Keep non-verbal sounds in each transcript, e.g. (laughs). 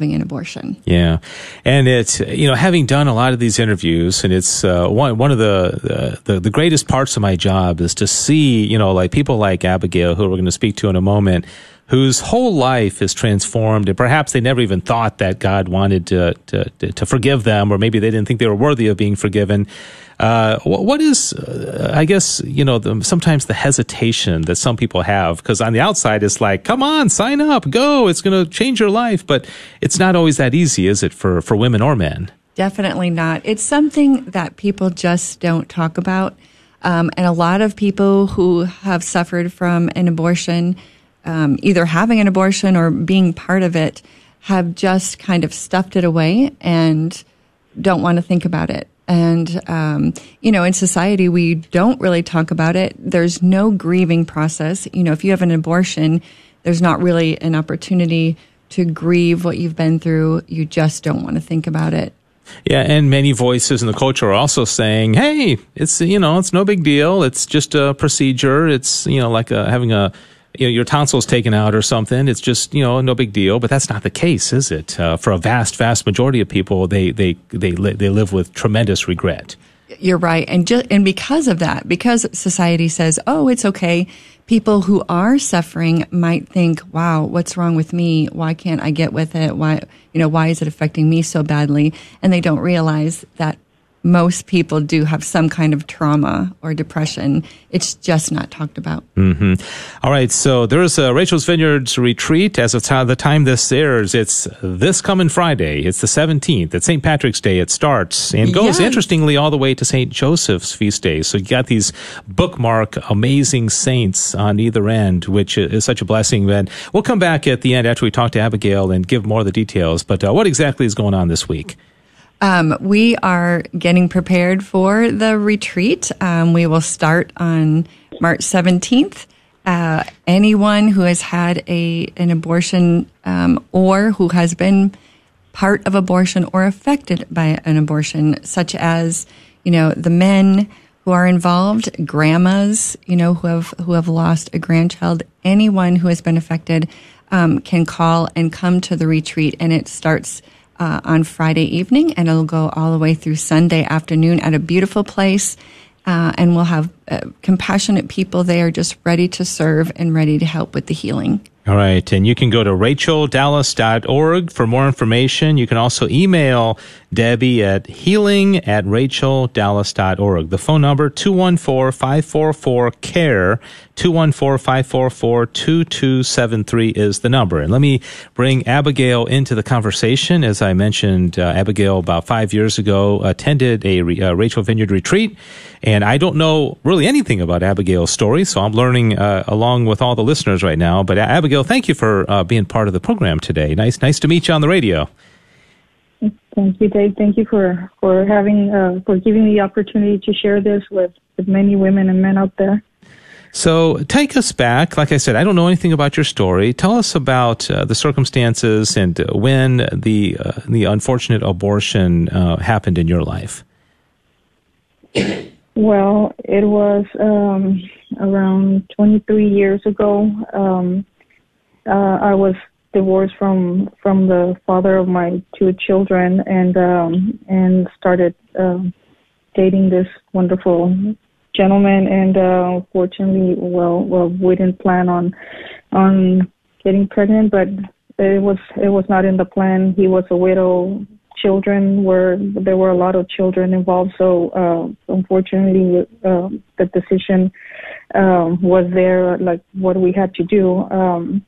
having an abortion. Yeah, and it's you know having done a lot of these interviews, and it's uh, one one of the, the the greatest parts of my job is to see you know like people like Abigail, who we're going to speak to in a moment, whose whole life is transformed, and perhaps they never even thought that God wanted to to, to forgive them, or maybe they didn't think they were worthy of being forgiven. Uh, what is, uh, I guess, you know, the, sometimes the hesitation that some people have, because on the outside it's like, come on, sign up, go, it's going to change your life. But it's not always that easy, is it, for, for women or men? Definitely not. It's something that people just don't talk about. Um, and a lot of people who have suffered from an abortion, um, either having an abortion or being part of it, have just kind of stuffed it away and don't want to think about it. And, um, you know, in society, we don't really talk about it. There's no grieving process. You know, if you have an abortion, there's not really an opportunity to grieve what you've been through. You just don't want to think about it. Yeah, and many voices in the culture are also saying, "Hey, it's you know, it's no big deal. It's just a procedure. It's you know, like a, having a you know, your tonsils taken out or something. It's just you know no big deal. But that's not the case, is it? Uh, for a vast, vast majority of people, they they they li- they live with tremendous regret. You're right, and just and because of that, because society says, "Oh, it's okay," people who are suffering might think, "Wow, what's wrong with me? Why can't I get with it? Why you know why is it affecting me so badly?" And they don't realize that most people do have some kind of trauma or depression. It's just not talked about. Mm-hmm. All right. So there's a Rachel's Vineyards retreat. As of the time this airs, it's this coming Friday. It's the 17th. It's St. Patrick's Day. It starts and goes, yes. interestingly, all the way to St. Joseph's feast day. So you got these bookmark amazing saints on either end, which is such a blessing. And we'll come back at the end after we talk to Abigail and give more of the details. But uh, what exactly is going on this week? Um, we are getting prepared for the retreat. Um, we will start on March 17th. Uh, anyone who has had a an abortion um, or who has been part of abortion or affected by an abortion, such as you know the men who are involved, grandmas, you know who have who have lost a grandchild, anyone who has been affected um, can call and come to the retreat, and it starts uh, on Friday evening, and it'll go all the way through Sunday afternoon at a beautiful place. Uh, and we'll have uh, compassionate people there just ready to serve and ready to help with the healing. All right. And you can go to racheldallas.org for more information. You can also email Debbie at healing at racheldallas.org. The phone number 214-544-CARE, 214-544-2273 is the number. And let me bring Abigail into the conversation. As I mentioned, uh, Abigail about five years ago attended a uh, Rachel Vineyard retreat. And I don't know really anything about Abigail's story, so I'm learning uh, along with all the listeners right now. But Abigail, thank you for uh, being part of the program today. Nice, nice to meet you on the radio. Thank you, Dave. Thank you for for having uh, for giving me the opportunity to share this with with many women and men out there. So take us back. Like I said, I don't know anything about your story. Tell us about uh, the circumstances and when the uh, the unfortunate abortion uh, happened in your life. (clears throat) Well, it was um, around 23 years ago. Um, uh, I was divorced from from the father of my two children, and um, and started uh, dating this wonderful gentleman. And uh, fortunately, well, well, we didn't plan on on getting pregnant, but it was it was not in the plan. He was a widow children were there were a lot of children involved. So uh unfortunately uh, the decision um was there like what we had to do. Um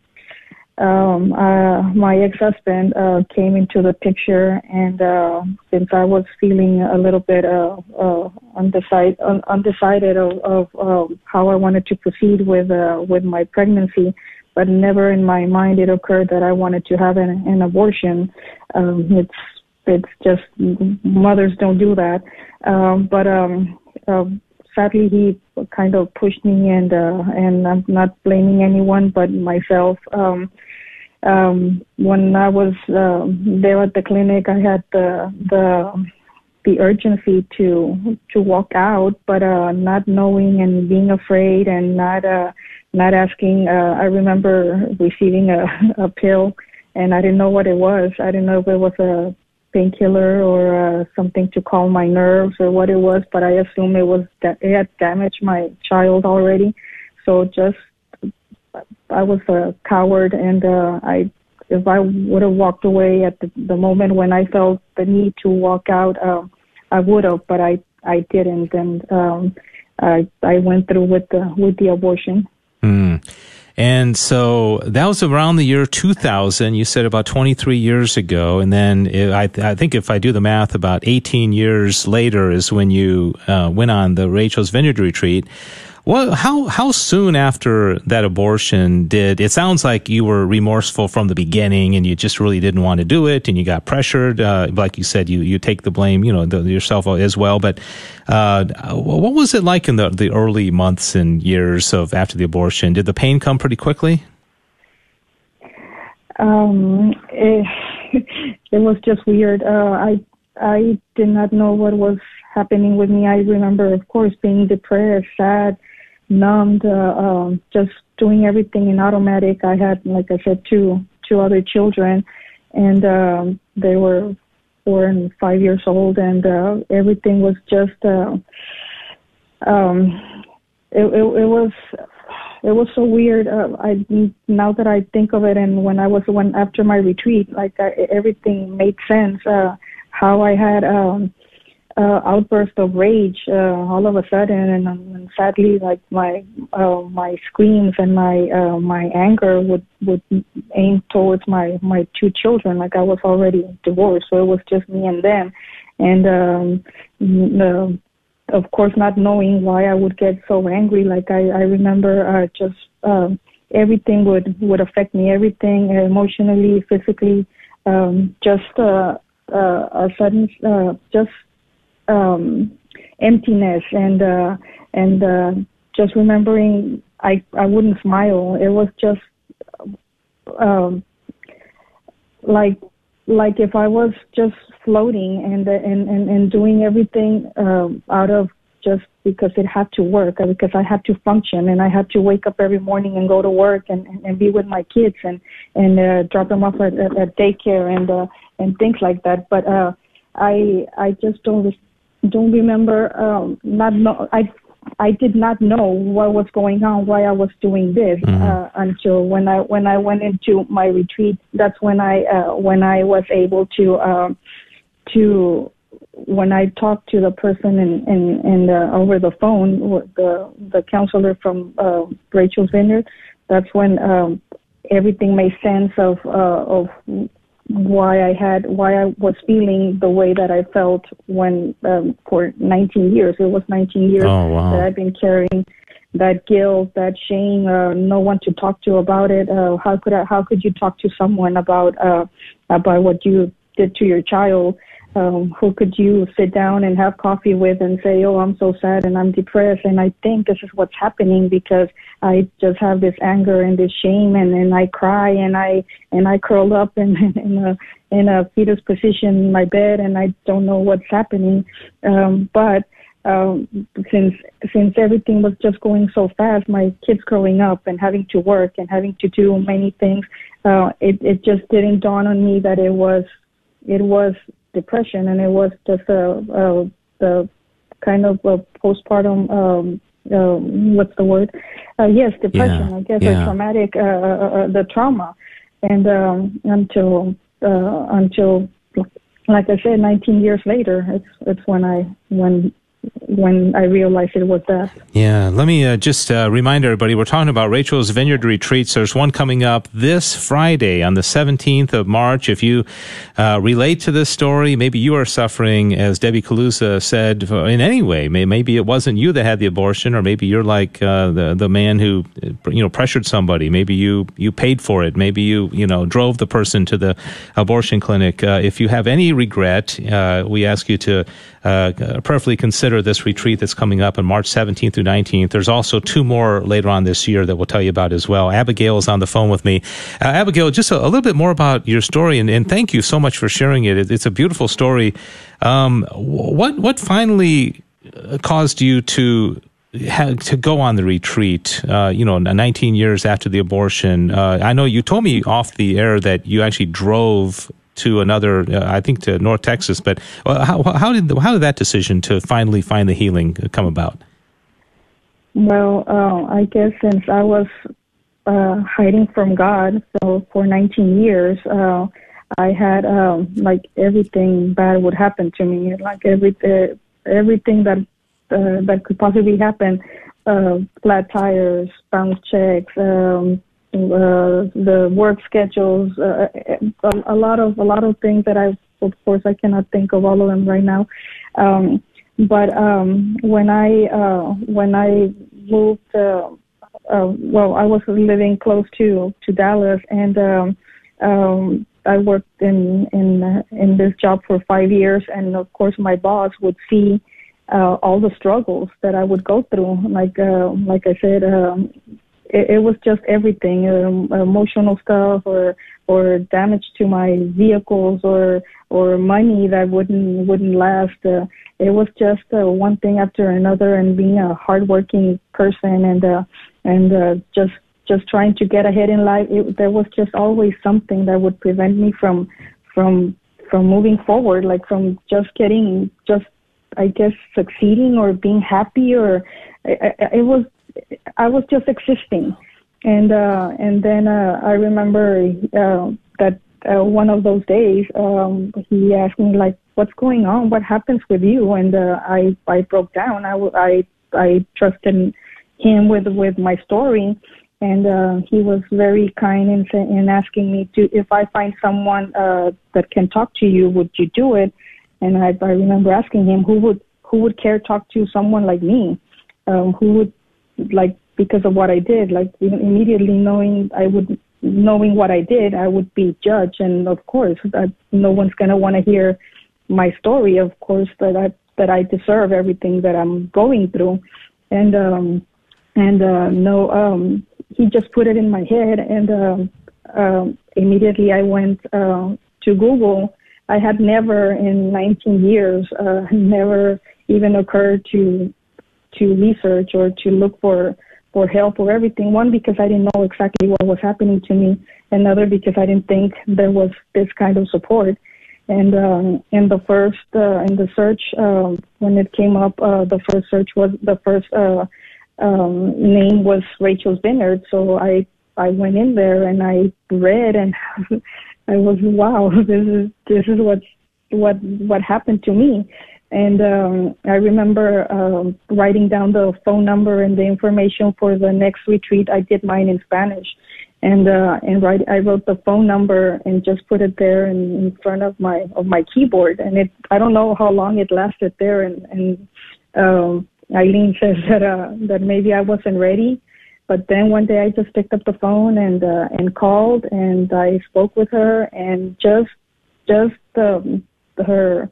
um uh my ex-husband uh came into the picture and uh since I was feeling a little bit uh uh undecided un- undecided of, of uh, how I wanted to proceed with uh with my pregnancy but never in my mind it occurred that I wanted to have an, an abortion. Um it's it's just mothers don't do that. Um, but um, uh, sadly, he kind of pushed me, and uh, and I'm not blaming anyone but myself. Um, um, when I was uh, there at the clinic, I had the the the urgency to to walk out, but uh, not knowing and being afraid and not uh, not asking. Uh, I remember receiving a, a pill and I didn't know what it was. I didn't know if it was a painkiller or uh, something to calm my nerves or what it was, but I assume it was that it had damaged my child already. So just I was a coward, and uh, I if I would have walked away at the, the moment when I felt the need to walk out, uh, I would have, but I I didn't, and um, I I went through with the with the abortion. Mm. And so that was around the year 2000. You said about 23 years ago. And then it, I, I, think if I do the math, about 18 years later is when you uh, went on the Rachel's Vineyard retreat. Well, how how soon after that abortion did it sounds like you were remorseful from the beginning and you just really didn't want to do it and you got pressured uh, like you said you you take the blame you know the, yourself as well. But uh, what was it like in the the early months and years of after the abortion? Did the pain come pretty quickly? Um it, (laughs) it was just weird. Uh, I I did not know what was happening with me. I remember of course being depressed sad numbed, uh, um, just doing everything in automatic. I had, like I said, two two other children, and um, they were four and five years old, and uh, everything was just. Uh, um, it, it, it was it was so weird. Uh, I now that I think of it, and when I was when after my retreat, like I, everything made sense. Uh, how I had um, uh, outburst of rage uh, all of a sudden, and, and sadly, like my uh, my screams and my uh, my anger would would aim towards my my two children. Like I was already divorced, so it was just me and them, and um, the, of course, not knowing why I would get so angry. Like I I remember uh, just um, everything would would affect me, everything emotionally, physically, um, just uh, uh, a sudden uh, just um, emptiness and uh, and uh, just remembering I I wouldn't smile. It was just um, like like if I was just floating and and and, and doing everything um, out of just because it had to work uh, because I had to function and I had to wake up every morning and go to work and and, and be with my kids and and uh, drop them off at, at, at daycare and uh, and things like that. But uh, I I just don't don't remember um, not know I I did not know what was going on, why I was doing this mm-hmm. uh, until when I when I went into my retreat. That's when I uh, when I was able to uh, to when I talked to the person in in, in the, over the phone, the the counselor from uh, Rachel's Vineyard. That's when um, everything made sense of uh, of why I had why I was feeling the way that I felt when um, for 19 years. It was 19 years oh, wow. that I've been carrying that guilt, that shame, uh, no one to talk to about it. Uh, how could I, how could you talk to someone about uh, about what you did to your child? Um, who could you sit down and have coffee with and say, "Oh, I'm so sad and I'm depressed," and I think this is what's happening because I just have this anger and this shame, and and I cry and I and I curl up in (laughs) in a in a fetus position in my bed, and I don't know what's happening, um, but. Um, since since everything was just going so fast, my kids growing up and having to work and having to do many things, uh, it it just didn't dawn on me that it was it was depression, and it was just a, a the kind of a postpartum. Um, uh, what's the word? Uh, yes, depression. Yeah. I guess yeah. a traumatic, uh, uh, uh, the trauma, and um, until uh, until, like I said, 19 years later, it's it's when I when when I realized it was that. Yeah, let me uh, just uh, remind everybody we're talking about Rachel's Vineyard Retreats. There's one coming up this Friday on the 17th of March. If you uh, relate to this story, maybe you are suffering, as Debbie Calusa said, in any way. Maybe it wasn't you that had the abortion, or maybe you're like uh, the the man who you know pressured somebody. Maybe you you paid for it. Maybe you you know drove the person to the abortion clinic. Uh, if you have any regret, uh, we ask you to prayerfully consider consider retreat that's coming up on March 17th through 19th. There's also two more later on this year that we'll tell you about as well. Abigail is on the phone with me. Uh, Abigail, just a, a, little bit more about your story, and, and thank you so much for sharing it. it it's a beautiful story. Um, what what finally uh, caused you to to go on the retreat, uh, you know, 19 years after the abortion. Uh, I know you told me off the air that you actually drove to another, uh, I think to North Texas. But uh, how, how did how did that decision to finally find the healing come about? Well, uh, I guess since I was uh, hiding from God, so for 19 years, I had um, like everything bad would happen to me, like every everything that uh, that could possibly happen. Uh, flat tires, bounce checks, um, uh, the work schedules, uh, a, a lot of a lot of things that I, of course, I cannot think of all of them right now. Um, but um, when I uh, when I moved, uh, uh, well, I was living close to to Dallas, and um, um, I worked in in uh, in this job for five years, and of course, my boss would see uh, all the struggles that I would go through. Like uh, like I said, um, it, it was just everything, um, emotional stuff, or or damage to my vehicles, or or money that wouldn't wouldn't last. Uh, it was just uh, one thing after another, and being a hardworking person, and uh, and uh, just just trying to get ahead in life. It, there was just always something that would prevent me from from from moving forward, like from just getting just I guess succeeding or being happy or it, it was I was just existing. And uh and then uh I remember uh that uh, one of those days um he asked me like what's going on? What happens with you? And uh, I I broke down. I I I trusted him with with my story. And uh, he was very kind in, in asking me to if I find someone uh, that can talk to you, would you do it? And I, I remember asking him who would who would care talk to someone like me, um, who would like because of what I did, like immediately knowing I would knowing what I did, I would be judged, and of course, that no one's gonna want to hear my story. Of course, that I that I deserve everything that I'm going through, and um, and uh, no, um, he just put it in my head, and um, uh, immediately I went uh, to Google. I had never in 19 years, uh, (laughs) never even occurred to to research or to look for for help or everything. One because I didn't know exactly what was happening to me. Another because I didn't think there was this kind of support. And um, in the first uh, in the search um, when it came up, uh, the first search was the first uh, um, name was Rachel's Vineyard. So I I went in there and I read and (laughs) I was wow, (laughs) this is this is what what what happened to me. And um, I remember um, writing down the phone number and the information for the next retreat. I did mine in Spanish, and uh, and write, I wrote the phone number and just put it there in, in front of my of my keyboard. And it I don't know how long it lasted there. And and um, Eileen (laughs) says that uh, that maybe I wasn't ready but then one day I just picked up the phone and uh, and called and I spoke with her and just just um, her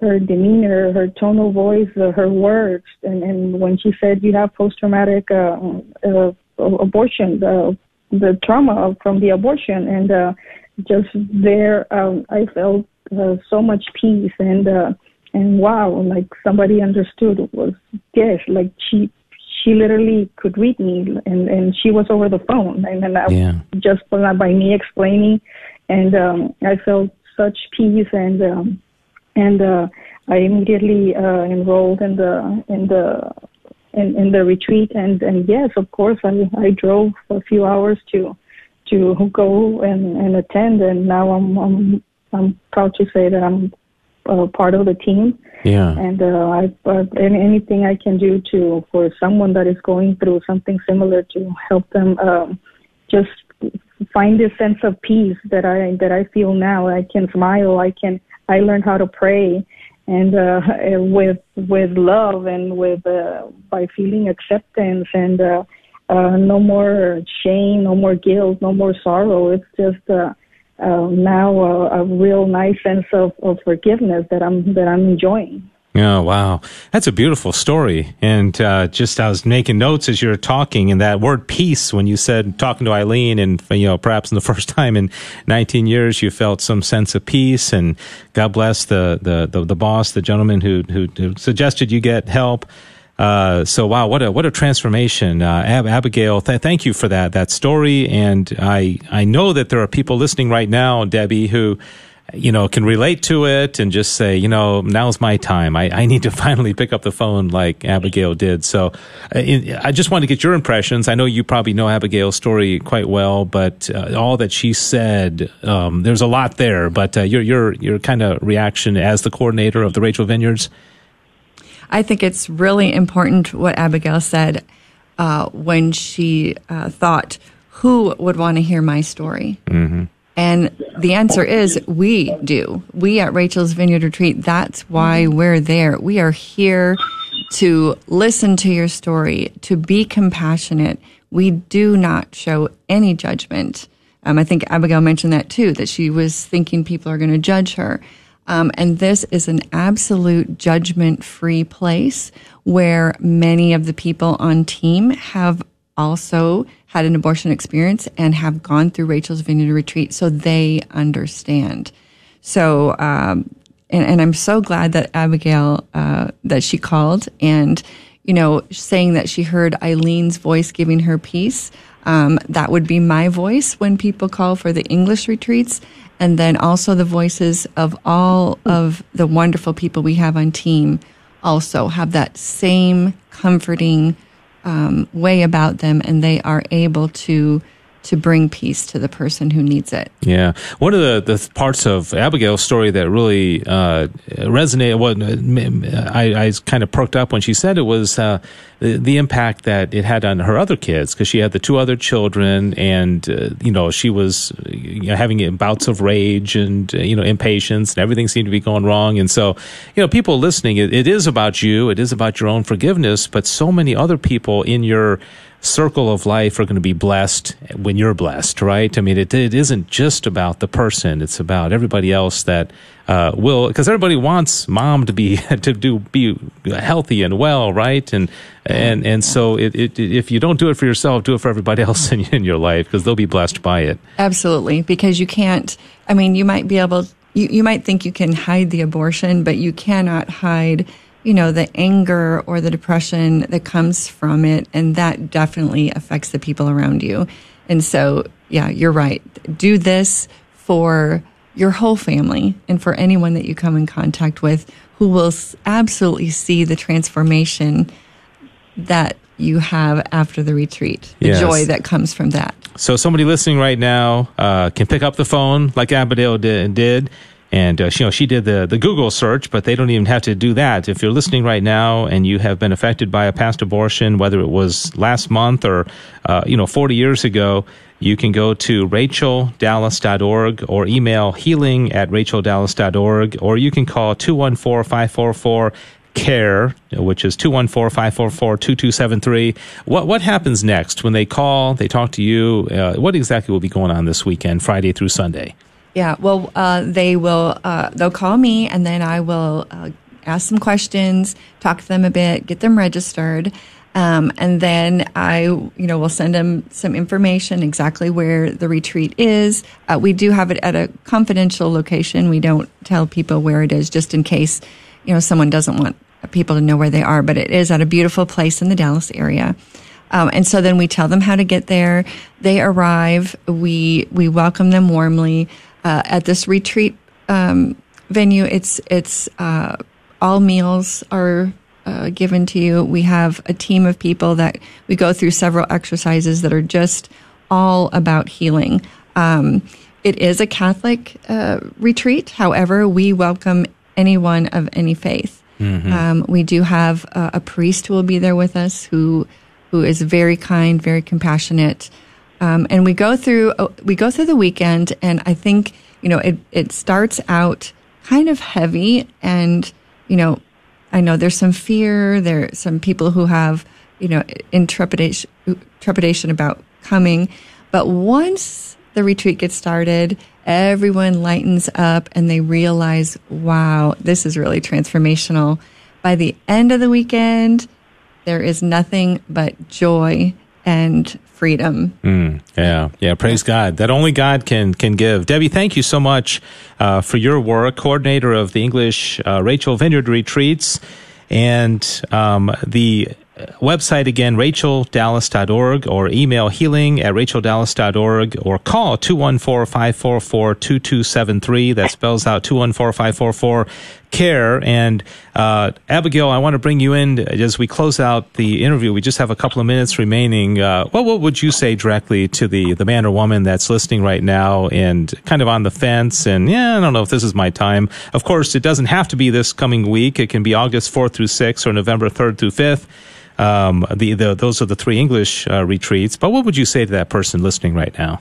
her demeanor, her tone of voice, uh, her words, and, and when she said you have post traumatic uh, uh, abortion, the the trauma from the abortion, and uh, just there um, I felt uh, so much peace and uh, and wow, like somebody understood it was yes, like she she literally could read me and and she was over the phone and then I, yeah. just by me explaining and um I felt such peace and um and uh I immediately uh enrolled in the in the in, in the retreat and and yes of course I I drove a few hours to to go and and attend and now I'm I'm I'm proud to say that I'm uh, part of the team. Yeah. And uh, I, uh, anything I can do to for someone that is going through something similar to help them um, just find this sense of peace that I that I feel now. I can smile. I can. I learned how to pray, and uh, (laughs) with with love and with uh, by feeling acceptance and. Uh, uh, no more shame, no more guilt, no more sorrow. It's just uh, uh, now a, a, real nice sense of, of forgiveness that I'm that I'm enjoying. Oh wow, that's a beautiful story. And uh, just I was making notes as you were talking, and that word peace when you said talking to Eileen, and you know perhaps in the (laughs) first time in 19 years you felt some sense of peace. And God bless the the the, the boss, the gentleman who, who, who suggested you get help. Uh, so wow, what a what a transformation, uh, Ab- Abigail. Th- thank you for that that story, and I I know that there are people listening right now, Debbie, who you know, can relate to it and just say, you know, now's my time. I, I need to (laughs) finally pick up the phone like Abigail did. So uh, I just want to get your impressions. I know you probably know Abigail's story quite well, but uh, all that she said, um, there's a lot there. But uh, your your your kind of reaction as the coordinator of the Rachel Vineyards. I think it's really important what Abigail said uh, when she uh, thought, "Who would want to hear my story?" Mm-hmm and the answer is we do. We at Rachel's Vineyard Retreat, that's why we're there. We are here to listen to your story, to be compassionate. We do not show any judgment. Um, I think Abigail mentioned that too, that she was thinking people are going to judge her. Um, and this is an absolute judgment free place where many of the people on team have also had an abortion experience and have gone through Rachel's Vineyard Retreat, so they understand. So, um, and, and, I'm so glad that Abigail uh, that she called and you know saying that she heard Eileen's voice giving her peace. Um, that would be my voice when people call for the English retreats, and then also the voices of all of the wonderful people we have on team also have that same comforting um, way about them, and they are able to to bring peace to the person who needs it. Yeah, one of the, the parts of Abigail's story that really uh, resonated, what I, I kind of perked up when she said it was uh, the, the, impact that it had on her other kids because she had the two other children, and uh, you know she was you know, having bouts of rage and uh, you know impatience, and everything seemed to be going wrong. And so, you know, people listening, it, it is about you, it is about your own forgiveness, but so many other people in your circle of life are going to be blessed when you're blessed, right? I mean, it, it isn't just about the person; it's about everybody else that uh, will, because everybody wants mom to be (laughs) to do be healthy and well, right? And and and so it, it, if you don't do it for yourself, do it for everybody (laughs) else in, in your life because they'll be blessed by it. Absolutely, because you can't. I mean, you might be able. You, you might think you can hide the abortion, but you cannot hide you know, the anger or the depression that comes from it. And that definitely affects the people around you. And so, yeah, you're right. Do this for your whole family and for anyone that you come in contact with who will absolutely see the transformation that you have after the retreat, the yes. joy that comes from that. So, somebody listening right now uh, can pick up the phone like Abigail did, did and uh, you know, she did the the Google search, but they don't even have to do that. If you're listening right now and you have been affected by a past abortion, whether it was last month or uh, you know 40 years ago, you can go to racheldallas.org or email healing at racheldallas.org, or you can call 214 544 care which is 214-544-2273 what what happens next? When they call they talk to you uh, what exactly will be going on this weekend friday through sunday yeah, well, uh, they will. Uh, they'll call me, and then I will uh, ask some questions, talk to them a bit, get them registered, um, and then I, you know, will send them some information exactly where the retreat is. Uh, we do have it at a confidential location. We don't tell people where it is, just in case, you know, someone doesn't want people to know where they are. But it is at a beautiful place in the Dallas area. Um, and so then we tell them how to get there. They arrive. We we welcome them warmly uh, at this retreat um, venue. It's it's uh, all meals are uh, given to you. We have a team of people that we go through several exercises that are just all about healing. Um, it is a Catholic uh, retreat. However, we welcome anyone of any faith. Mm-hmm. Um, we do have a, a, priest who will be there with us who who is very kind, very compassionate. Um, and we go through uh, we go through the weekend, and I think you know it it starts out kind of heavy, and you know I know there's some fear. There are some people who have you know intrepidation trepidation about coming, but once the retreat gets started, everyone lightens up and they realize, wow, this is really transformational. By the end of the weekend, there is nothing but joy and freedom. Mm, yeah, yeah. Praise God. That only God can can give. Debbie, thank you so much uh, for your work, coordinator of the English uh, Rachel Vineyard retreats. And um, the website again, racheldallas.org, or email healing at racheldallas.org, or call 214-544-2273. That spells out 214-544 care. And uh, Abigail, I want to bring you in as we close out the interview. We just have a couple of minutes remaining. Uh, what, what would you say directly to the, the man or woman that's listening right now and kind of on the fence and, yeah, I don't know if this is my time. Of course, it doesn't have to be this coming week. It can be August 4th through 6th or November 3rd through 5th. Um, the, the, those are the three English uh, retreats. But what would you say to that person listening right now?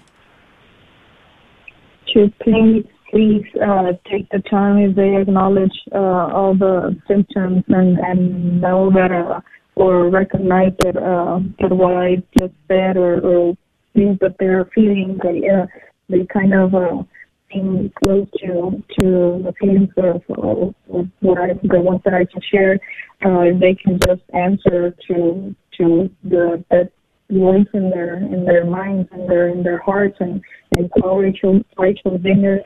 To please please uh, take the time if they acknowledge uh, all the symptoms and, and know that uh, or recognize that uh, that what I just said or, or things that they're feeling they uh, they kind of uh, seem close to to the feelings of, what I the ones that I just shared. Uh, they can just answer to to the that voice in their in their minds and their in their hearts and and call Rachel Rachel Zinger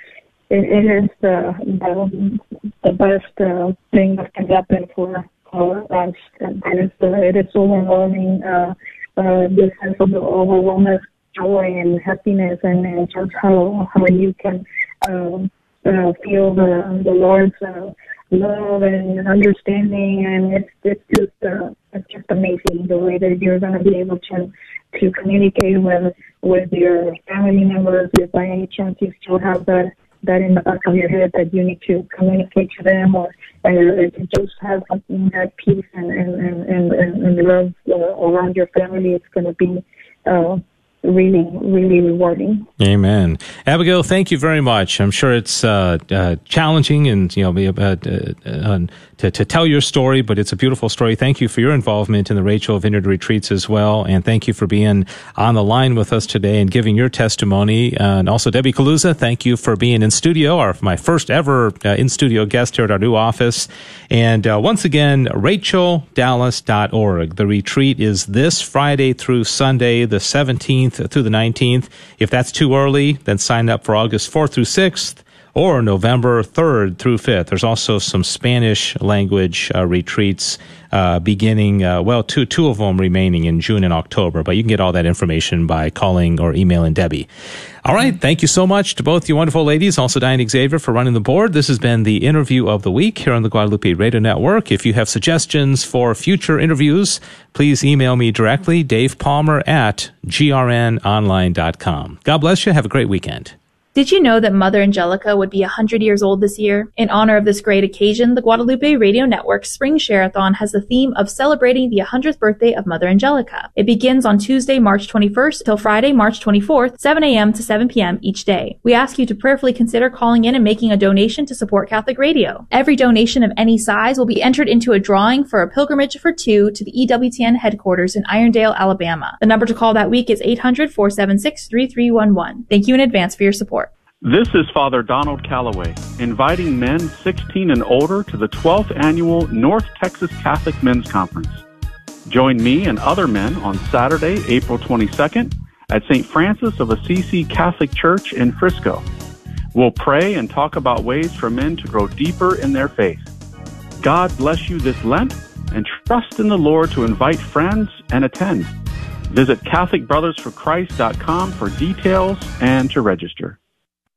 it, it is the, the, the best uh, thing that can happen for, for us. And it is, uh, it is overwhelming, uh, uh, the sense of the overwhelming joy and happiness and, and just how, how you can, um, uh, feel the, the Lord's, uh, love and understanding and it's it's just uh it's just amazing the way that you're gonna be able to to communicate with with your family members if by any chance you still have that that in the back of your head that you need to communicate to them or uh, just have something that peace and and and and, and love uh, around your family. It's going to be uh, really, really rewarding. Amen. Abigail, thank you very much. I'm sure it's uh, uh, challenging and you know uh, uh, to, to tell your story, but it's a beautiful story. Thank you for your involvement in the Rachel Vineyard retreats as well, and thank you for being on the line with us today and giving your testimony. and also, Debbie Kaluza, thank you for being in studio, our my first ever uh, in studio guest here at our new office. And uh, once again, RachelDallas.org. The retreat is this Friday through Sunday, the 17th 18th through the 19th. If that's too early, then sign up for August 4th through 6th or November 3rd through 5th. There's also some Spanish language uh, retreats uh, beginning, uh, well, two, two of them remaining in June and October, but you can get all that information by calling or emailing Debbie. All right. Thank you so much to both you wonderful ladies, also Diane Xavier for running the board. This has been the interview of the week here on the Guadalupe Radio Network. If you have suggestions for future interviews, please email me directly, Dave Palmer at grnonline.com. God bless you. Have a great weekend. Did you know that Mother Angelica would be 100 years old this year? In honor of this great occasion, the Guadalupe Radio Network's Spring Shareathon has the theme of celebrating the 100th birthday of Mother Angelica. It begins on Tuesday, March 21st till Friday, March 24th, 7 a.m. to 7 p.m. each day. We ask you to prayerfully consider calling in and making a donation to support Catholic Radio. Every donation of any size will be entered into a drawing for a pilgrimage for two to the EWTN headquarters in Irondale, Alabama. The number to call that week is 800-476-3311. Thank you in advance for your support. This is Father Donald Calloway, inviting men 16 and older to the 12th annual North Texas Catholic Men's Conference. Join me and other men on Saturday, April 22nd at St. Francis of Assisi Catholic Church in Frisco. We'll pray and talk about ways for men to grow deeper in their faith. God bless you this Lent and trust in the Lord to invite friends and attend. Visit CatholicBrothersForChrist.com for details and to register.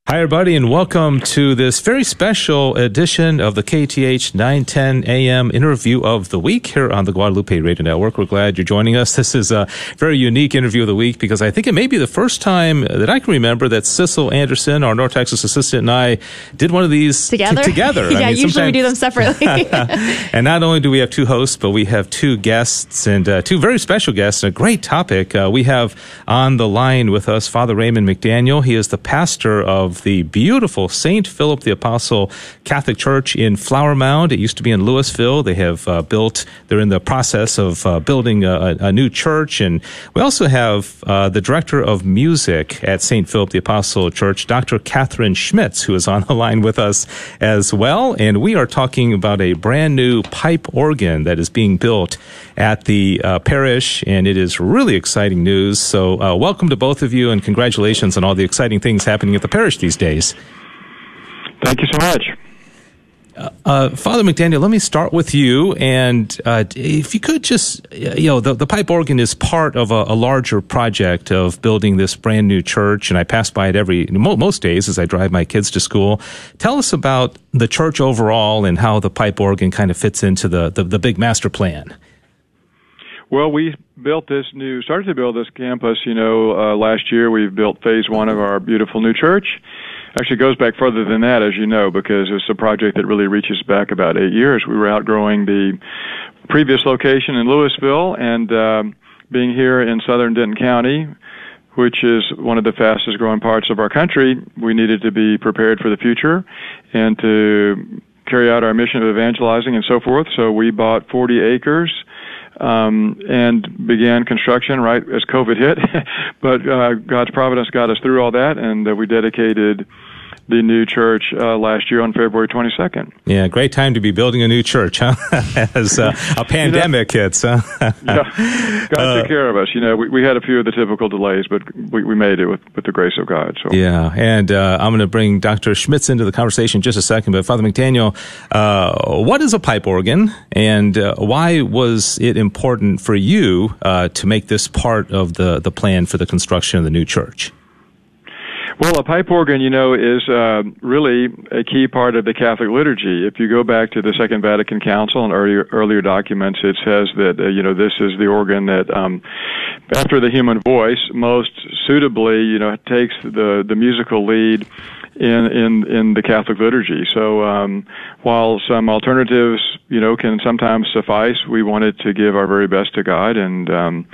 Hi, everybody, and welcome to this very special edition of the KATH 910 AM interview of the week here on the Guadalupe Radio Network. We're glad you're joining us. This is a very unique interview of the week because I think it may be the first time that I can remember that Sissel Anderson, our North Texas assistant, and I did one of these together. T- together. (laughs) (laughs) yeah, I mean, usually we do them separately. (laughs) and not only do we have two hosts, but we have two guests and uh, two very special guests and a great topic. Uh, we have on the line with us Father Raymond McDaniel. He is the pastor the beautiful St. Philip the Apostle Catholic Church in Flower Mound. It used to be in Lewisville. They have uh, built, they're in the process of uh, building a, a, new church. And we also have uh, the director of music at St. Philip the Apostle Church, Dr. Catherine Schmitz, who is on the line with us as well. And we are talking about a brand new pipe organ that is being built at the uh, parish. And it is really exciting news. So uh, welcome to both of you and congratulations on all the exciting things happening at the parish these days. Thank you so much. Uh, Father McDaniel, let me start with you. And uh, if you could just, you know, the, the pipe organ is part of a, a, larger project of building this brand new church. And I pass by it every, most days as I drive my kids to school. Tell us about the church overall and how the pipe organ kind of fits into the, the, the big master plan. Well, we built this new, started to build this campus, you know, uh, last year. We've built phase one of our beautiful new church actually goes back further than that, as you know, because it's a project that really reaches back about eight years. We were outgrowing the previous location in Lewisville and uh, being here in southern Denton County, which is one of the fastest growing parts of our country, we needed to be prepared for the future and to carry out our mission of evangelizing and so forth. So we bought 40 acres um, and began construction right as COVID hit. (laughs) but uh, God's providence got us through all that, and uh, we dedicated the new church uh, last year on February 22nd. Yeah, great time to be building a new church, huh? (laughs) As uh, a pandemic you know, hits, huh? (laughs) yeah, God uh, took care of us. You know, we, we had a few of the typical delays, but we, we made it with, with the grace of God. So yeah, and uh, I'm going to bring Dr. Schmitz into the conversation in just a second. But Father McDaniel, uh, what is a pipe organ, and uh, why was it important for you to make this part of the the plan for the construction of the new church? Well, a pipe organ, you know, is uh, really a key part of the Catholic liturgy. If you go back to the Second Vatican Council and earlier earlier documents, it says that uh, you know this is the organ that, um, after the human voice, most suitably, you know, takes the the musical lead in in in the Catholic liturgy. So um, while some alternatives, you know, can sometimes suffice, we wanted to give our very best to God and um,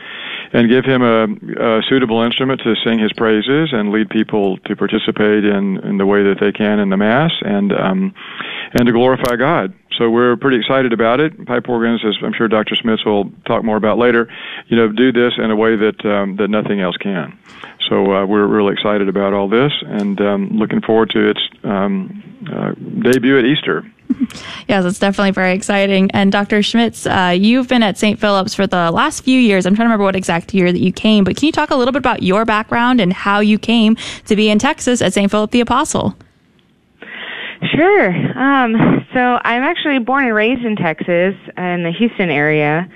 and give Him a, a suitable instrument to sing His praises and lead people to participate in in the way that they can in the Mass and um, and to glorify God. So we're pretty excited about it. Pipe organs, as I'm sure Dr. Smith will talk more about later, you know, do this in a way that um, that nothing else can. So uh, we're really excited about all this and um, looking forward to its um, uh, debut at Easter. (laughs) yes, it's definitely very exciting. And Dr. Schmitz, uh, you've been at St. Philip's for the last few years. I'm trying to remember what exact year that you came, but can you talk a little bit about your background and how you came to be in Texas at St. Philip the Apostle? Sure. Um, so I'm actually born and raised in Texas, in the Houston area,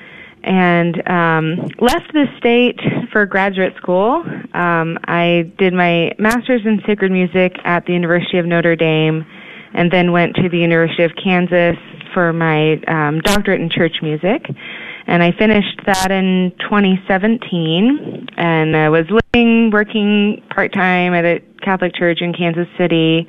and um, left the state for graduate school. Um, I did my master's in sacred music at the University of Notre Dame, and then went to the University of Kansas for my um, doctorate in church music. And I finished that in 2017, and I was living, working part time at a Catholic church in Kansas City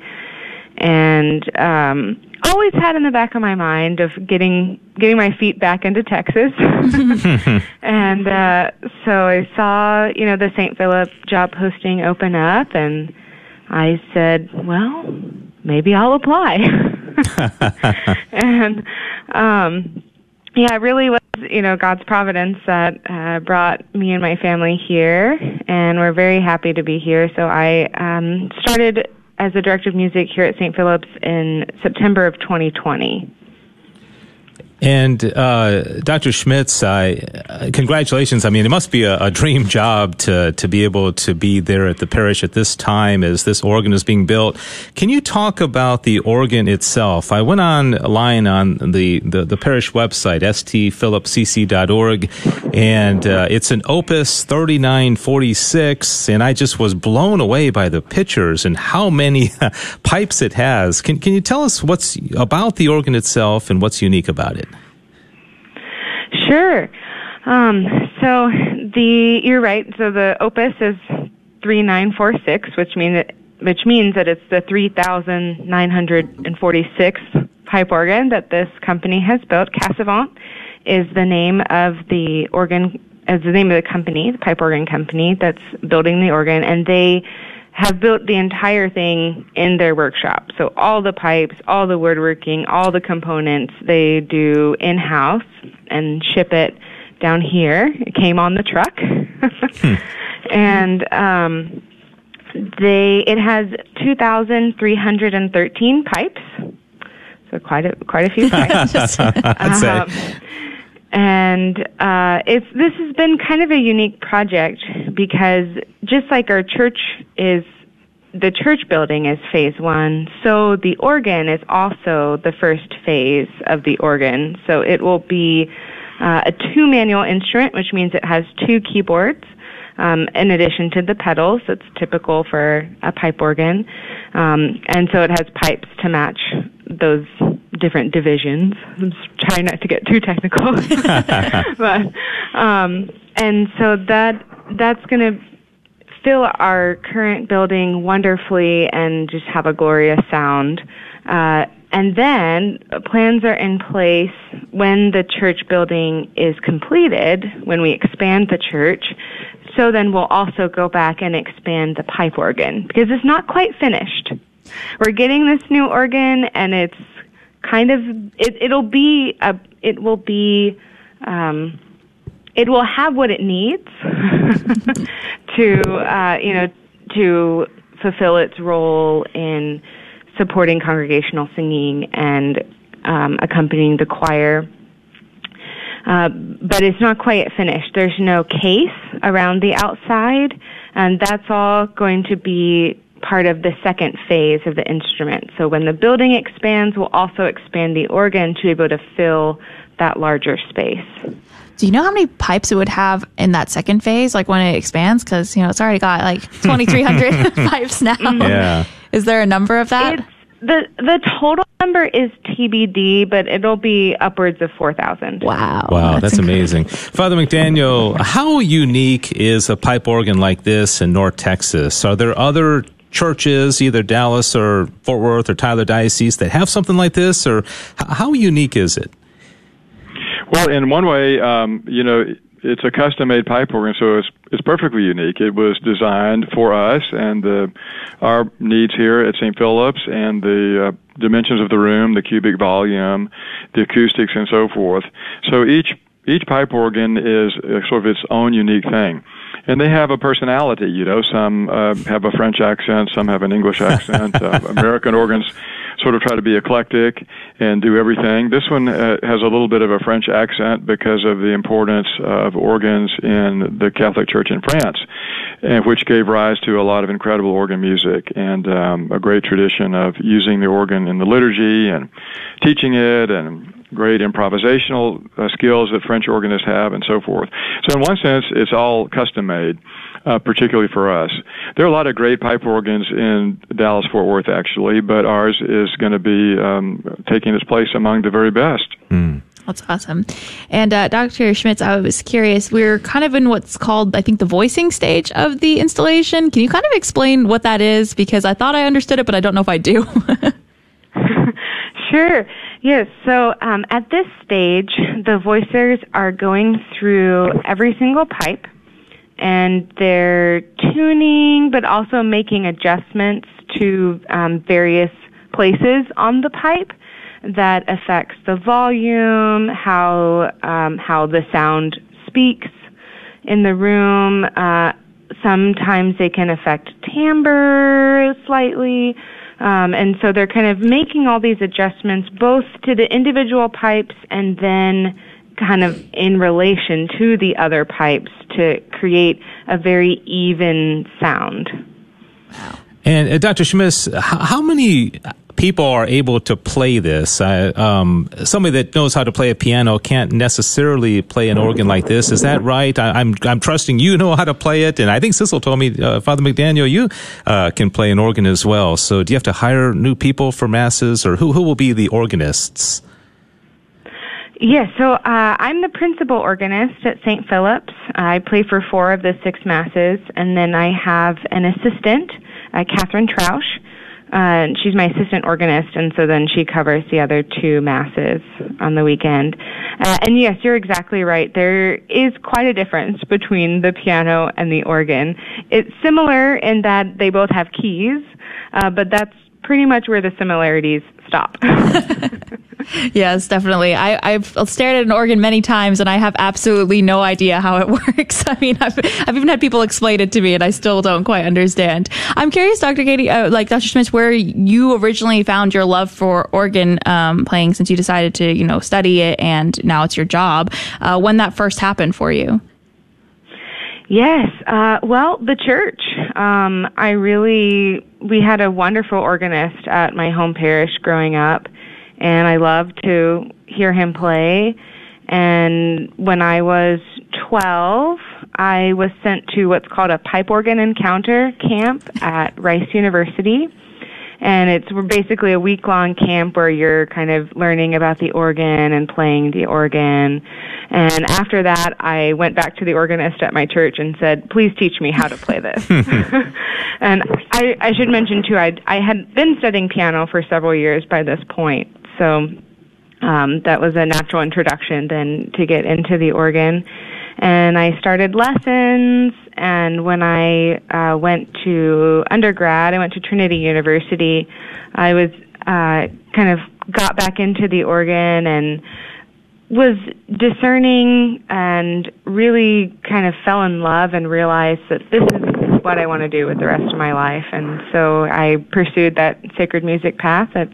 and um always had in the back of my mind of getting getting my feet back into Texas. (laughs) and uh so I saw, you know, the St. Philip job posting open up and I said, well, maybe I'll apply. (laughs) and um yeah, it really was, you know, God's providence that uh, brought me and my family here, and we're very happy to be here. So I um, started as the director of music here at St. Philip's in September of 2020. And uh, Dr. Schmitz, uh, congratulations. I mean, it must be a, a, dream job to, to be able to be there at the parish at this time as this organ is being built. Can you talk about the organ itself? I went online on the, the, the parish website, stphilipcc.org, and uh, it's an Opus 3946, and I just was blown away by the pictures and how many (laughs) pipes it has. Can, can you tell us what's about the organ itself and what's unique about it? Sure. Um, so the you're right. So the opus is three nine four six, which means that which means that it's the three thousand nine hundred and forty six pipe organ that this company has built. Casavant is the name of the organ is the name of the company, the pipe organ company that's building the organ, and they have built the entire thing in their workshop. So all the pipes, all the woodworking, all the components they do in house and ship it down here. It came on the truck. hmm. (laughs) And um they it has 2313 pipes. So quite a quite a few (laughs) pipes. um, and uh, it's this has been kind of a unique project because just like our church is the church building is phase one, so the organ is also the first phase of the organ. So it will be uh, a two manual instrument, which means it has two keyboards. Um, in addition to the pedals, that's typical for a pipe organ. Um, and so it has pipes to match those different divisions. Trying not to get too technical, (laughs) but um, and so that that's going to fill our current building wonderfully and just have a glorious sound. Uh, and then plans are in place when the church building is completed, when we expand the church. So then we'll also go back and expand the pipe organ because it's not quite finished. We're getting this new organ and it's kind of, it, it'll be a, it will be, um, it will have what it needs (laughs) to, uh, you know, to fulfill its role in supporting congregational singing and um, accompanying the choir. Uh, but it's not quite finished. There's no case around the outside, and that's all going to be part of the second phase of the instrument. So when the building expands, we'll also expand the organ to be able to fill that larger space. Do you know how many pipes it would have in that second phase, like when it expands? Because you know it's already got like (laughs) 2,300 (laughs) pipes now. Yeah. Is there a number of that? It's, the the total number is TBD, but it'll be upwards of four thousand. Wow! Wow, that's, that's amazing. Father McDaniel, how unique is a pipe organ like this in North Texas? Are there other churches, either Dallas or Fort Worth or Tyler Diocese, that have something like this, or how unique is it? Well, in one way, um, you know, it's a custom-made pipe organ, so it's it's perfectly unique. It was designed for us and the, our needs here at St. Philip's, and the uh, dimensions of the room, the cubic volume, the acoustics, and so forth. So each each pipe organ is uh, sort of its own unique thing and they have a personality. You know, some uh, have a French accent, some have an English accent. (laughs) uh, American organs sort of try to be eclectic and do everything. This one uh, has a little bit of a French accent because of the importance of organs in the Catholic Church in France, and which gave rise to a lot of incredible organ music and um, a great tradition of using the organ in the liturgy and teaching it and great improvisational uh, skills that French organists have and so forth. So in one sense, it's all custom made uh, particularly for us. There are a lot of great pipe organs in Dallas Fort Worth, actually, but ours is going to be um, taking its place among the very best. Mm. That's awesome. And uh, Dr. Schmitz, I was curious. We're kind of in what's called, I think, the voicing stage of the installation. Can you kind of explain what that is? Because I thought I understood it, but I don't know if I do. (laughs) (laughs) sure. Yes. So um, at this stage, the voicers are going through every single pipe and they're tuning but also making adjustments to um, various places on the pipe that affects the volume, how um, how the sound speaks in the room. Uh, sometimes they can affect timbre slightly. Um, and so they're kind of making all these adjustments both to the individual pipes and then kind of in relation to the other pipes to create a very even sound. Wow. And uh, Dr. Schmitz, how, how, many people are able to play this? Uh, um, somebody that knows how to play a piano can't necessarily play an organ like this. Is that right? I, am I'm, I'm trusting you know how to play it, and I think Cecil told me, uh, Father McDaniel, you uh, can play an organ as well. So, do you have to hire new people for masses, or who who will be the organists? Yes, so uh, I'm the principal organist at St. Philip's. I play for four of the six masses, and then I have an assistant, uh, Catherine Troush. Uh, she's my assistant organist, and so then she covers the other two masses on the weekend. Uh, and yes, you're exactly right. There is quite a difference between the piano and the organ. It's similar in that they both have keys, uh, but that's pretty much where the similarities stop. (laughs) (laughs) (laughs) yes, definitely. I, I've stared at an organ many times and I have absolutely no idea how it (laughs) works. I mean, I've, I've even had people explain it to me and I still don't quite understand. I'm curious, Dr. Katie, uh, like Dr. Schmitz, where you originally found your love for organ um, playing since you decided to, you know, study it and now it's your job. Uh, when that first happened for you? Yes. Uh, well, the church. Um, I really, we had a wonderful organist at my home parish growing up, and I loved to hear him play. And when I was 12, I was sent to what's called a pipe organ encounter camp at Rice University and it's basically a week long camp where you're kind of learning about the organ and playing the organ. And after that, I went back to the organist at my church and said, "Please teach me how to play this." (laughs) and I, I should mention too, I I had been studying piano for several years by this point, so um, that was a natural introduction then to get into the organ and I started lessons. And when I uh, went to undergrad, I went to Trinity University. I was uh, kind of got back into the organ and was discerning and really kind of fell in love and realized that this is what I want to do with the rest of my life. And so I pursued that sacred music path at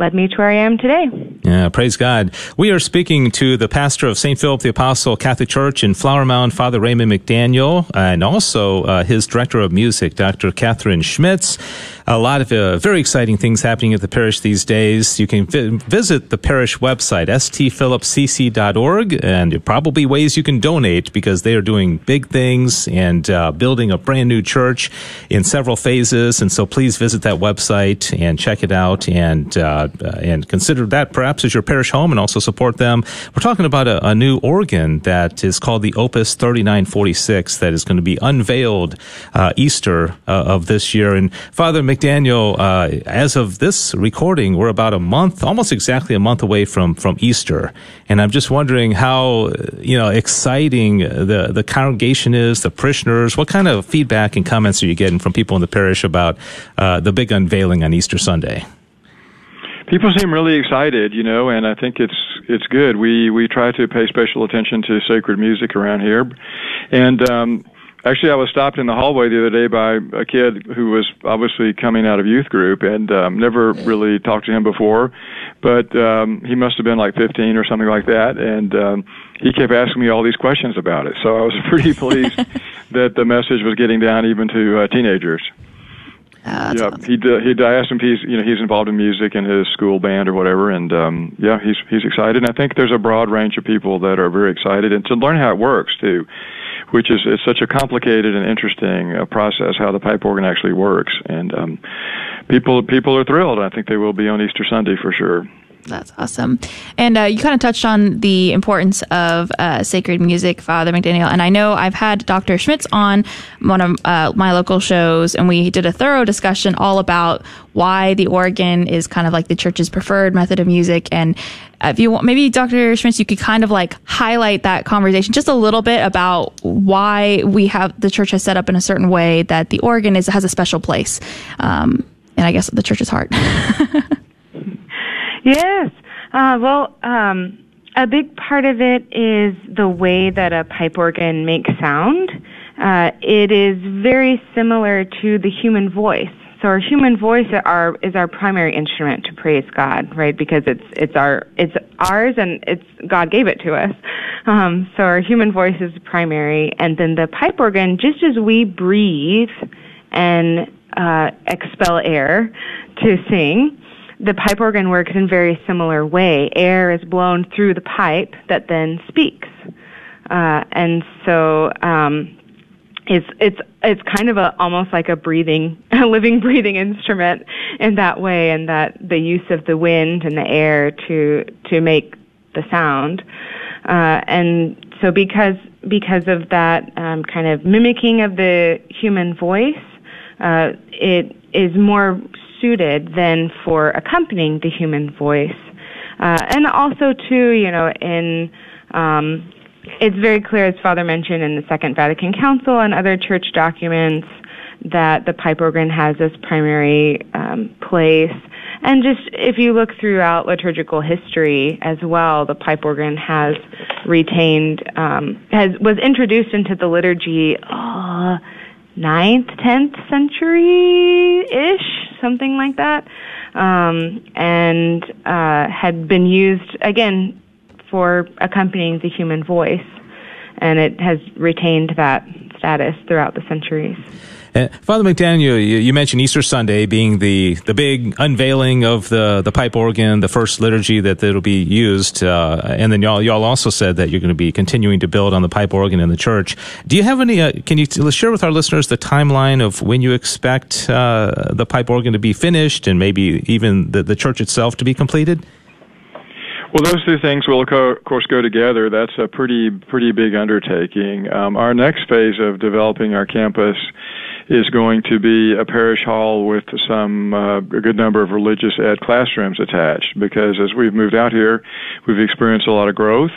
led me to where I am today. Yeah, praise God. We are speaking to the pastor of St. Philip the Apostle Catholic Church in Flower Mound, Father Raymond McDaniel, and also uh, his director of music, Dr. Catherine Schmitz a lot of uh, very exciting things happening at the parish these days. You can vi- visit the parish website, stphillipscc.org, and probably ways you can donate because they are doing big things and uh, building a brand new church in several phases. And so please visit that website and check it out and, uh, and consider that perhaps as your parish home and also support them. We're talking about a, a new organ that is called the Opus 3946 that is going to be unveiled uh, Easter uh, of this year. And Father McDaniel, uh, as of this recording, we're about a month, almost exactly a month away from, from Easter. And I'm just wondering how, you know, exciting the, the congregation is, the parishioners. What kind of feedback and comments are you getting from people in the parish about uh, the big unveiling on Easter Sunday? People seem really excited, you know, and I think it's it's good. We we try to pay special attention to sacred music around here, and um, Actually, I was stopped in the hallway the other day by a kid who was obviously coming out of youth group and um, never really talked to him before, but um, he must have been like 15 or something like that, and um, he kept asking me all these questions about it. So I was (laughs) pretty pleased (laughs) that the message was getting down even to uh, teenagers. Uh, yeah, awesome. he he I asked him if he's you know he's involved in music in his school band or whatever, and um, yeah, he's he's excited. And I think there's a broad range of people that are very excited and to learn how it works too which is it's such a complicated and interesting uh, process how the pipe organ actually works. And um, people people are thrilled. I think they will be on Easter Sunday for sure. That's awesome. And uh, you kind of touched on the importance of uh, sacred music, Father McDaniel. And I know I've had Dr. Schmitz on one of uh, my local shows, and we did a thorough discussion all about why the organ is kind of like the church's preferred method of music. And if you want, maybe Dr. Schmitz, you could kind of like highlight that conversation just a little bit about why we have the church has set up in a certain way that the organ is has a special place. Um, and I guess the church's heart. (laughs) Yes. Uh, well, um, a big part of it is the way that a pipe organ makes sound. Uh, it is very similar to the human voice. So our human voice are, is our primary instrument to praise God, right? Because it's it's our it's ours and it's God gave it to us. Um, so our human voice is primary, and then the pipe organ, just as we breathe and uh, expel air to sing, the pipe organ works in very similar way. Air is blown through the pipe that then speaks, uh, and so um, it's it's it's kind of a almost like a breathing, (laughs) a living, breathing instrument in that way, and that the use of the wind and the air to to make the sound, uh, and so because because of that um, kind of mimicking of the human voice, uh, it is more suited than for accompanying the human voice. Uh, and also, too, you know, in um, it's very clear, as Father mentioned in the Second Vatican Council and other church documents, that the pipe organ has this primary um, place. And just if you look throughout liturgical history as well, the pipe organ has retained, um, has was introduced into the liturgy. Uh, ninth, tenth century ish, something like that, um, and uh, had been used again for accompanying the human voice, and it has retained that status throughout the centuries. Uh, Father McDaniel, you, you, mentioned Easter Sunday being the, the big unveiling of the, the pipe organ, the first liturgy that it'll be used, uh, and then y'all y'all also said that you're going to be continuing to build on the pipe organ in the church. Do you have any? Uh, can you share with our listeners the timeline of when you expect uh, the pipe organ to be finished, and maybe even the, the church itself to be completed? Well, those two things will, of course, go together. That's a pretty pretty big undertaking. Um, our next phase of developing our campus is going to be a parish hall with some uh, a good number of religious ed classrooms attached. Because as we've moved out here, we've experienced a lot of growth,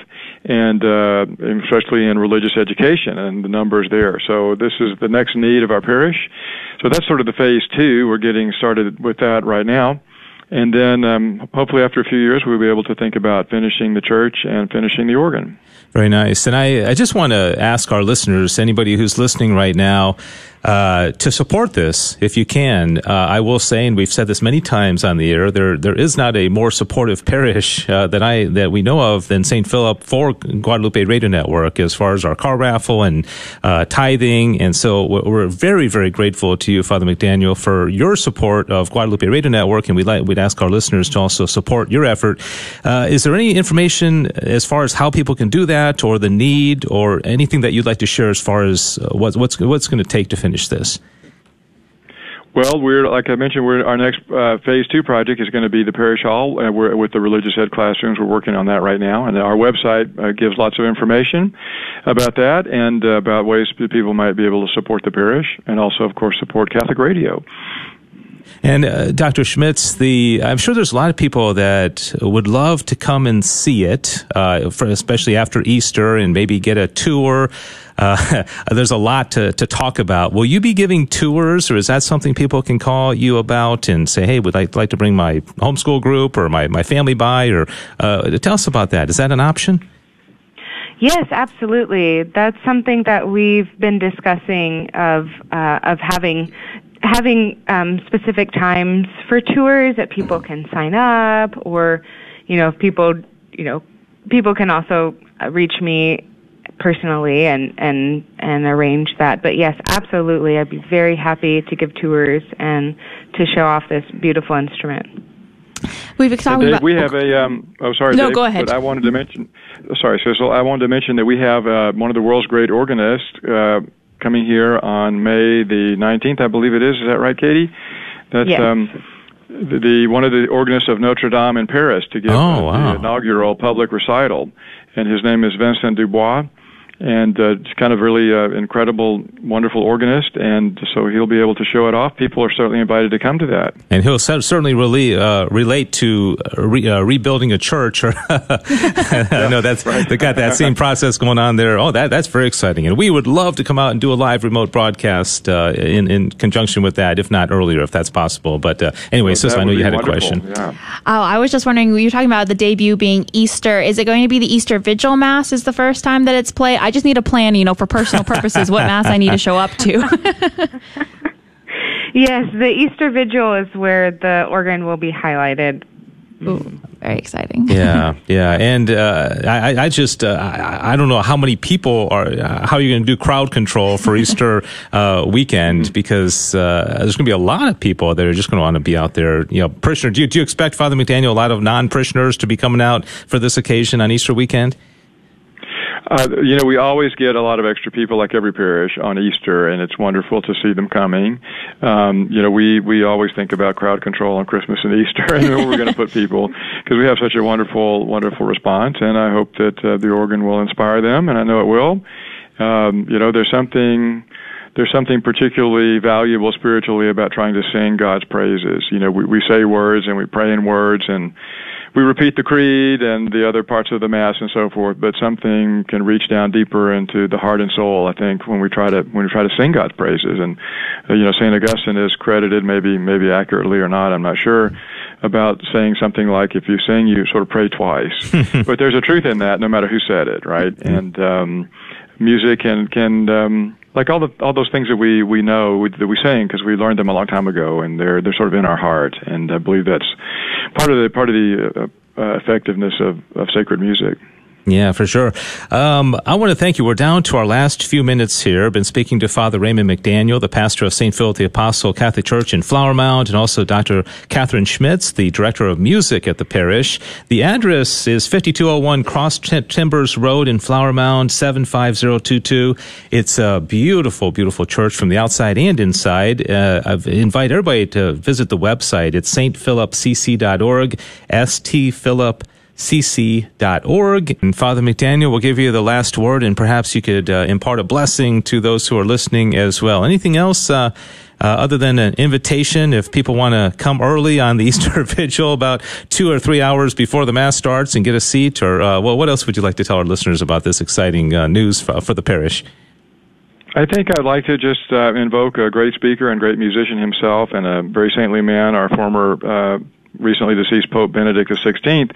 and uh, especially in religious education and the numbers there. So this is the next need of our parish. So that's sort of the phase two. We're getting started with that right now. And then um, hopefully after a few years, we'll be able to think about finishing the church and finishing the organ. Very nice. And I, I just want to ask our listeners, anybody who's listening right now, uh, to support this, if you can, uh, I will say, and we've said this many times on the air, there there is not a more supportive (laughs) parish uh, that I that we know of than St. Philip for Guadalupe Radio Network as far as our car raffle and uh, tithing, and so we're very very grateful to you, Father McDaniel, for your support of Guadalupe Radio Network, and we'd like we'd ask our listeners to also support your effort. Uh, is there any information as far as how people can do that, or the need, or anything that you'd like to share as far as what, what's what's going to take to finish? Finish this? Well, we're like I mentioned, we're our next uh, phase two project is going to be the parish hall. Uh, we're with the religious ed classrooms. We're working on that right now, and our website uh, gives lots of information about that and uh, about ways that people might be able to support the parish, and also, of course, support Catholic Radio. And uh, Dr. Schmitz, the I'm sure there's a lot of people that would love to come and see it, uh, for, especially after Easter, and maybe get a tour. Uh, (laughs) there's a lot to, to talk about. Will you be giving tours, or is that something people can call you about and say, "Hey, would I like to bring my homeschool group or my, my family by?" Or uh, tell us about that. Is that an option? Yes, absolutely. That's something that we've been discussing of uh, of having having um, specific times for tours that people can sign up, or you know, if people, you know, people can also reach me personally and and and arrange that. But yes, absolutely, I'd be very happy to give tours and to show off this beautiful instrument. We've been talking Dave, about. We have a. Um, oh, sorry. No, Dave, go ahead. But I wanted to mention. Sorry, Cecil. I wanted to mention that we have uh, one of the world's great organists. Uh, coming here on May the 19th, I believe it is. Is that right, Katie? That's yes. um, the, the one of the organists of Notre Dame in Paris to give oh, wow. the inaugural public recital, and his name is Vincent Dubois and uh, it's kind of really uh, incredible, wonderful organist, and so he'll be able to show it off. People are certainly invited to come to that, and he'll certainly really uh, relate to uh, re- uh, rebuilding a church. Or (laughs) I know that's right. they got that same process going on there. Oh, that that's very exciting, and we would love to come out and do a live remote broadcast uh, in in conjunction with that, if not earlier, if that's possible. But anyway, well, sis, I know you had wonderful. a question. Yeah. Oh, I was just wondering. You were talking about the debut being Easter. Is it going to be the Easter Vigil Mass? Is the first time that it's played? I just need a plan, you know, for personal purposes, what mass I need to show up to. (laughs) yes, the Easter Vigil is where the organ will be highlighted. Ooh, very exciting. yeah, (laughs) yeah, and uh, I, I just uh, I, I, don't know how many people are uh, how you're going to do crowd control for Easter (laughs) uh, weekend because uh, there's going to be a lot of people that are just going to want to be out there. You know, parishioner. Do you, do you expect Father McDaniel a lot of non parishioners to be coming out for this occasion on Easter weekend? Uh, you know, we always get a lot of extra people, like every parish, on Easter, and it's wonderful to see them coming. Um, you know, we we always think about crowd control on Christmas and Easter, (laughs) and where we're going to put people because we have such a wonderful, wonderful response. And I hope that uh, the organ will inspire them, and I know it will. Um, you know, there's something there's something particularly valuable spiritually about trying to sing God's praises. You know, we, we say words and we pray in words and we repeat the creed and the other parts of the mass and so forth, but something can reach down deeper into the heart and soul. I think when we try to when we try to sing God's praises, and uh, you know, Saint Augustine is credited maybe maybe accurately or not, I'm not sure, about saying something like, "If you sing, you sort of pray twice." (laughs) but there's a truth in that, no matter who said it, right? Mm-hmm. And um, music can can um, like all the all those things that we we know we, that we saying because we learned them a long time ago, and they're they're sort of in our heart, and I believe that's part of the part of the uh, uh, effectiveness of, of sacred music. Yeah, for sure. Um, I want to thank you. We're down to our last few minutes here. I've been speaking to Father Raymond McDaniel, the pastor of St. Philip the Apostle Catholic Church in Flower Mound, and also Dr. Catherine Schmitz, the director of music at the parish. The address is 5201 Cross Timbers Road in Flower Mound, 75022. It's a beautiful, beautiful church from the outside and inside. Uh, I invite everybody to visit the website. It's stphilipcc.org, stphilip cc.org. And Father McDaniel will give you the last word, and perhaps you could uh, impart a blessing to those who are listening as well. Anything else? Uh, uh, other than an invitation, if people want to come early on the Easter (laughs) Vigil, about two or three hours before the Mass starts, and get a seat, or uh, well, what else would you like to tell our listeners about this exciting uh, news for, for, the parish? I think I'd like to just uh, invoke a great speaker and great musician himself, and a very saintly man, our former recently deceased Pope Benedict XVI,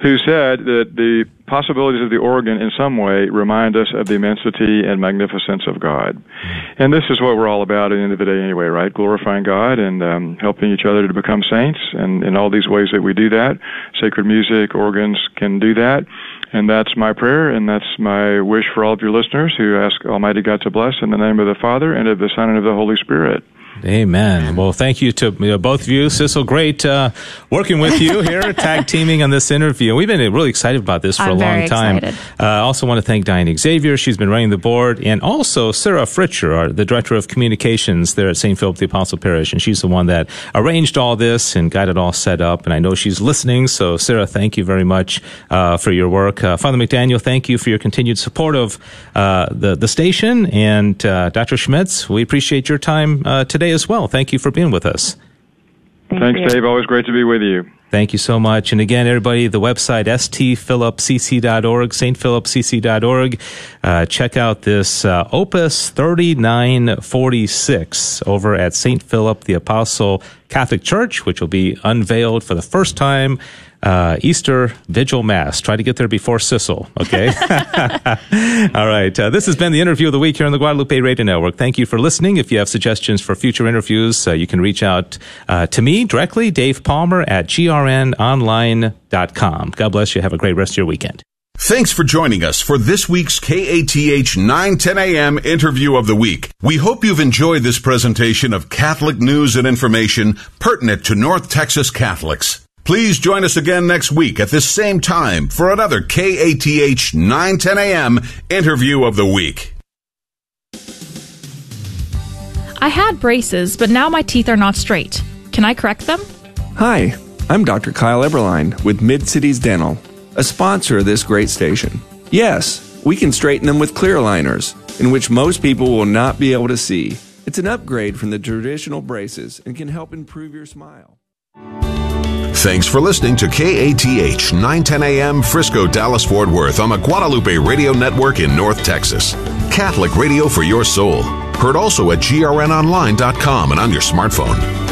who said that the possibilities of the organ in some way remind us of the immensity and magnificence of God. And this is what we're all about at the end of the day anyway, right? Glorifying God and um, helping each other to become saints. And in all these ways that we do that, sacred music, organs can do that. And that's my prayer, and that's my wish for all of your listeners who ask Almighty God to bless in the name of the Father, and of the Son, and of the Holy Spirit. Amen. Well, thank you to both of you. Sissel, great uh, working with you (laughs) here, tag teaming on this interview. We've been really excited about this for I'm a long time. I uh, also want to thank Diane Xavier. She's been running the board. And also Sarah Fritcher, our, the Director of Communications there at St. Philip the Apostle Parish. And she's the one that arranged all this and got it all set up. And I know she's listening. So, Sarah, thank you very much uh, for your work. Uh, Father McDaniel, thank you for your continued support of uh, the, the station. And uh, Dr. Schmitz, we appreciate your time today as well. Thank you for being with us. Thank Thanks, you. Dave. Always great to be with you. Thank you so much. And again, everybody, the website, stphilipcc.org, stphilipcc.org. Uh, check out this uh, Opus 3946 over at St. Philip the Apostle Catholic Church, which will be unveiled for the first time uh, Easter Vigil Mass. Try to get there before Sissel, okay? (laughs) All right. Uh, this has been the interview of the week here on the Guadalupe Radio Network. Thank you for listening. If you have suggestions for future interviews, uh, you can reach out uh, to me directly, Dave Palmer at grnonline.com. God bless you. Have a great rest of your weekend. Thanks for joining us for this week's KATH 910 AM interview of the week. We hope you've enjoyed this presentation of Catholic news and information pertinent to North Texas Catholics. Please join us again next week at this same time for another KATH 910 AM interview of the week. I had braces, but now my teeth are not straight. Can I correct them? Hi, I'm Dr. Kyle Eberline with Mid Cities Dental, a sponsor of this great station. Yes, we can straighten them with clear aligners, in which most people will not be able to see. It's an upgrade from the traditional braces and can help improve your smile. Thanks for listening to KATH 910 AM Frisco, Dallas, Fort Worth on the Guadalupe Radio Network in North Texas. Catholic radio for your soul. Heard also at grnonline.com and on your smartphone.